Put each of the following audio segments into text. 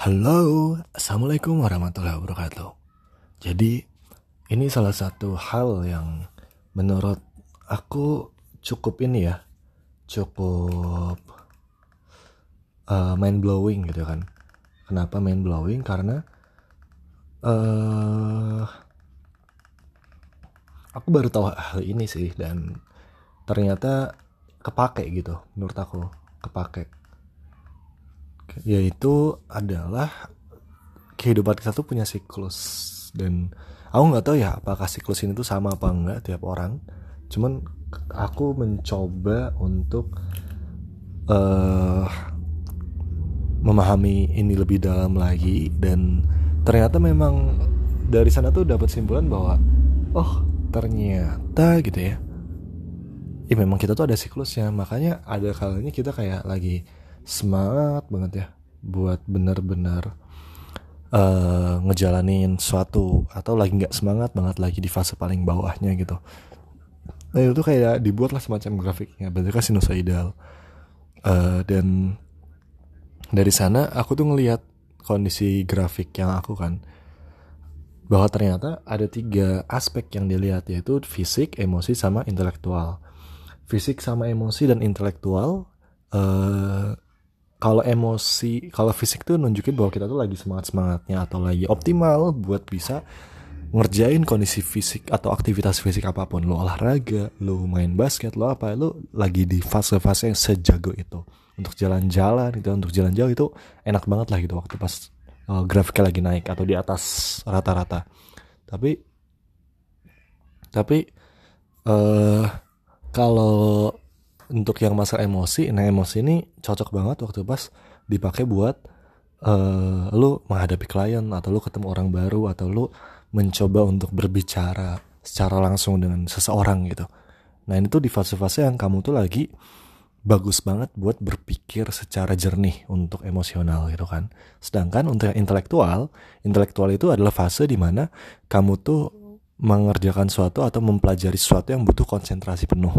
Halo, Assalamualaikum warahmatullahi wabarakatuh. Jadi, ini salah satu hal yang menurut aku cukup ini ya, cukup uh, mind blowing gitu kan. Kenapa mind blowing? Karena uh, aku baru tahu hal ini sih dan ternyata kepake gitu menurut aku kepake yaitu adalah kehidupan kita tuh punya siklus. Dan aku nggak tahu ya apakah siklus ini tuh sama apa enggak tiap orang. Cuman aku mencoba untuk uh, memahami ini lebih dalam lagi. Dan ternyata memang dari sana tuh dapat simpulan bahwa oh ternyata gitu ya. Ya memang kita tuh ada siklusnya. Makanya ada kalanya kita kayak lagi semangat banget ya buat bener-bener uh, ngejalanin suatu atau lagi nggak semangat banget lagi di fase paling bawahnya gitu. Nah itu kayak dibuatlah semacam grafiknya, berarti kan sinusoidal. Uh, dan dari sana aku tuh ngelihat kondisi grafik yang aku kan bahwa ternyata ada tiga aspek yang dilihat yaitu fisik, emosi, sama intelektual. Fisik sama emosi dan intelektual uh, kalau emosi kalau fisik tuh nunjukin bahwa kita tuh lagi semangat semangatnya atau lagi optimal buat bisa ngerjain kondisi fisik atau aktivitas fisik apa pun. Lo olahraga lo main basket lo apa lo lagi di fase-fase yang sejago itu. Untuk jalan-jalan itu untuk jalan jauh itu enak banget lah gitu waktu pas uh, grafiknya lagi naik atau di atas rata-rata. Tapi tapi uh, kalau untuk yang masalah emosi nah emosi ini cocok banget waktu pas dipakai buat uh, lu menghadapi klien atau lu ketemu orang baru atau lu mencoba untuk berbicara secara langsung dengan seseorang gitu nah ini tuh di fase-fase yang kamu tuh lagi bagus banget buat berpikir secara jernih untuk emosional gitu kan. Sedangkan untuk yang intelektual, intelektual itu adalah fase di mana kamu tuh mengerjakan sesuatu atau mempelajari sesuatu yang butuh konsentrasi penuh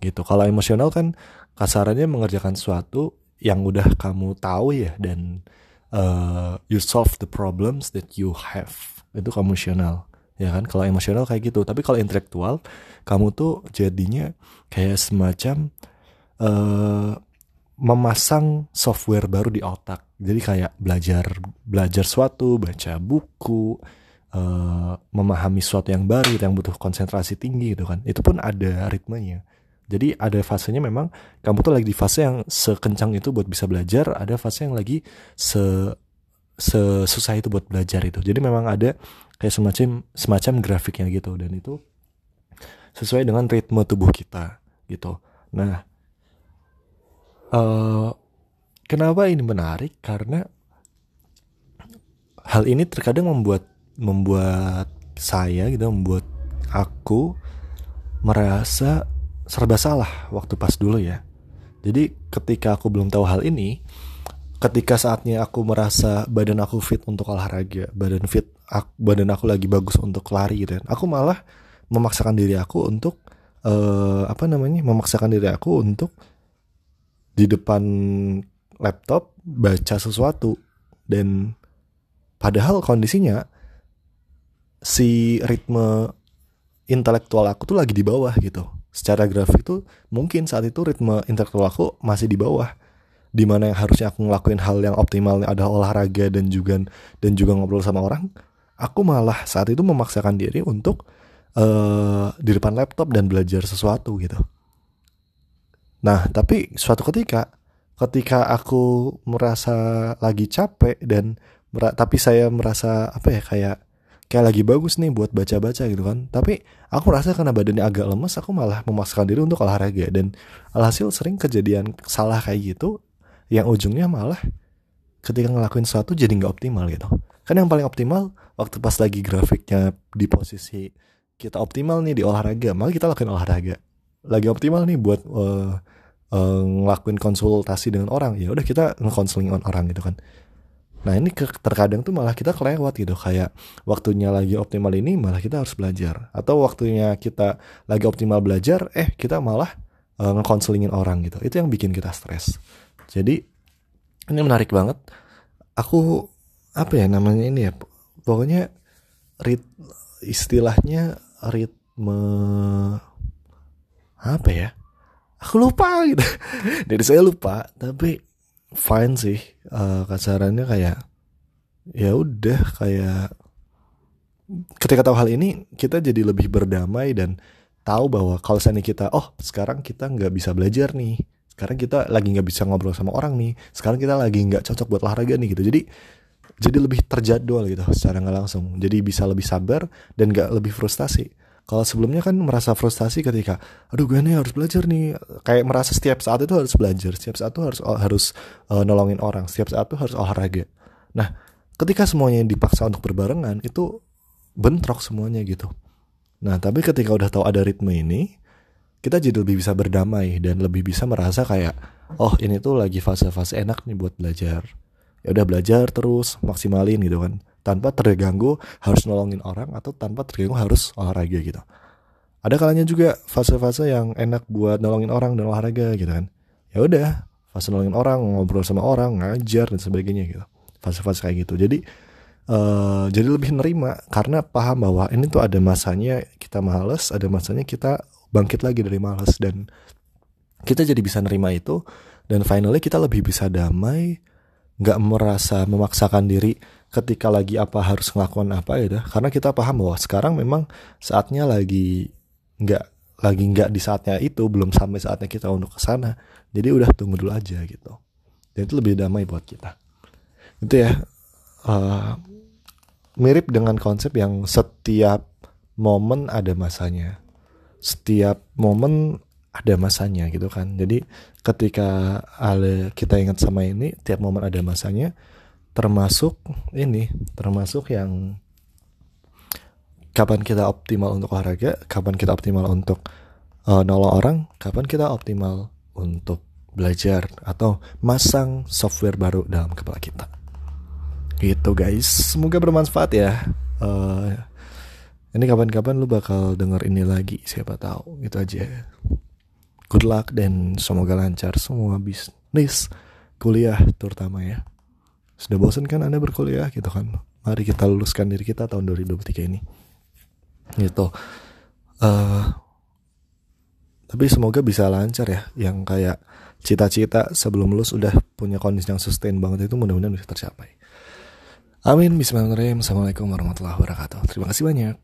gitu. Kalau emosional kan kasarannya mengerjakan sesuatu yang udah kamu tahu ya dan uh, you solve the problems that you have. Itu kamu emosional ya kan? Kalau emosional kayak gitu. Tapi kalau intelektual kamu tuh jadinya kayak semacam uh, memasang software baru di otak. Jadi kayak belajar belajar suatu baca buku uh, memahami sesuatu yang baru yang butuh konsentrasi tinggi gitu kan. Itu pun ada ritmenya jadi ada fasenya memang kamu tuh lagi di fase yang sekencang itu buat bisa belajar, ada fase yang lagi se sesusah itu buat belajar itu. Jadi memang ada kayak semacam semacam grafiknya gitu dan itu sesuai dengan ritme tubuh kita gitu. Nah, uh, kenapa ini menarik? Karena hal ini terkadang membuat membuat saya gitu, membuat aku merasa serba salah waktu pas dulu ya. Jadi ketika aku belum tahu hal ini, ketika saatnya aku merasa badan aku fit untuk olahraga, badan fit, aku, badan aku lagi bagus untuk lari gitu kan, aku malah memaksakan diri aku untuk uh, apa namanya, memaksakan diri aku untuk di depan laptop baca sesuatu dan padahal kondisinya si ritme intelektual aku tuh lagi di bawah gitu secara grafik tuh mungkin saat itu ritme intelektual aku masih di bawah. Di mana yang harusnya aku ngelakuin hal yang optimal ada olahraga dan juga dan juga ngobrol sama orang aku malah saat itu memaksakan diri untuk uh, di depan laptop dan belajar sesuatu gitu. Nah tapi suatu ketika ketika aku merasa lagi capek dan tapi saya merasa apa ya kayak kayak lagi bagus nih buat baca-baca gitu kan. Tapi aku merasa karena badannya agak lemes aku malah memaksakan diri untuk olahraga. Dan alhasil sering kejadian salah kayak gitu yang ujungnya malah ketika ngelakuin sesuatu jadi nggak optimal gitu. Kan yang paling optimal waktu pas lagi grafiknya di posisi kita optimal nih di olahraga malah kita lakuin olahraga. Lagi optimal nih buat uh, uh, ngelakuin konsultasi dengan orang ya udah kita ngekonseling orang gitu kan Nah ini terkadang tuh malah kita kelewat gitu kayak waktunya lagi optimal ini malah kita harus belajar. Atau waktunya kita lagi optimal belajar eh kita malah uh, ngekonselingin orang gitu. Itu yang bikin kita stres. Jadi ini menarik banget. Aku apa ya namanya ini ya pokoknya rit istilahnya ritme apa ya? Aku lupa gitu. Dari saya lupa tapi fine sih uh, kasarannya kayak ya udah kayak ketika tahu hal ini kita jadi lebih berdamai dan tahu bahwa kalau misalnya kita oh sekarang kita nggak bisa belajar nih sekarang kita lagi nggak bisa ngobrol sama orang nih sekarang kita lagi nggak cocok buat olahraga nih gitu. Jadi jadi lebih terjadwal gitu secara nggak langsung. Jadi bisa lebih sabar dan nggak lebih frustasi kalau sebelumnya kan merasa frustasi ketika, aduh gue nih harus belajar nih, kayak merasa setiap saat itu harus belajar, setiap saat itu harus harus uh, nolongin orang, setiap saat itu harus olahraga. Nah, ketika semuanya dipaksa untuk berbarengan itu bentrok semuanya gitu. Nah, tapi ketika udah tahu ada ritme ini, kita jadi lebih bisa berdamai dan lebih bisa merasa kayak, oh ini tuh lagi fase-fase enak nih buat belajar. Ya udah belajar terus, maksimalin gitu kan tanpa terganggu harus nolongin orang atau tanpa terganggu harus olahraga gitu. Ada kalanya juga fase-fase yang enak buat nolongin orang dan olahraga gitu kan. Ya udah, fase nolongin orang, ngobrol sama orang, ngajar dan sebagainya gitu. Fase-fase kayak gitu. Jadi uh, jadi lebih nerima karena paham bahwa ini tuh ada masanya kita males, ada masanya kita bangkit lagi dari males dan kita jadi bisa nerima itu dan finally kita lebih bisa damai, nggak merasa memaksakan diri ketika lagi apa harus ngelakuin apa ya dah karena kita paham bahwa sekarang memang saatnya lagi nggak lagi nggak di saatnya itu belum sampai saatnya kita untuk ke sana. Jadi udah tunggu dulu aja gitu. Dan itu lebih damai buat kita. Itu ya uh, mirip dengan konsep yang setiap momen ada masanya. Setiap momen ada masanya gitu kan. Jadi ketika ada kita ingat sama ini tiap momen ada masanya termasuk ini termasuk yang kapan kita optimal untuk olahraga kapan kita optimal untuk uh, nolong orang kapan kita optimal untuk belajar atau masang software baru dalam kepala kita. Gitu guys. Semoga bermanfaat ya. Uh, ini kapan-kapan lu bakal denger ini lagi siapa tahu. Gitu aja. Good luck dan semoga lancar semua bisnis kuliah terutama ya sudah bosan kan Anda berkuliah gitu kan? Mari kita luluskan diri kita tahun 2023 ini. Gitu. Uh, tapi semoga bisa lancar ya yang kayak cita-cita sebelum lulus udah punya kondisi yang sustain banget itu mudah-mudahan bisa tercapai. Amin. Bismillahirrahmanirrahim. Assalamualaikum warahmatullahi wabarakatuh. Terima kasih banyak.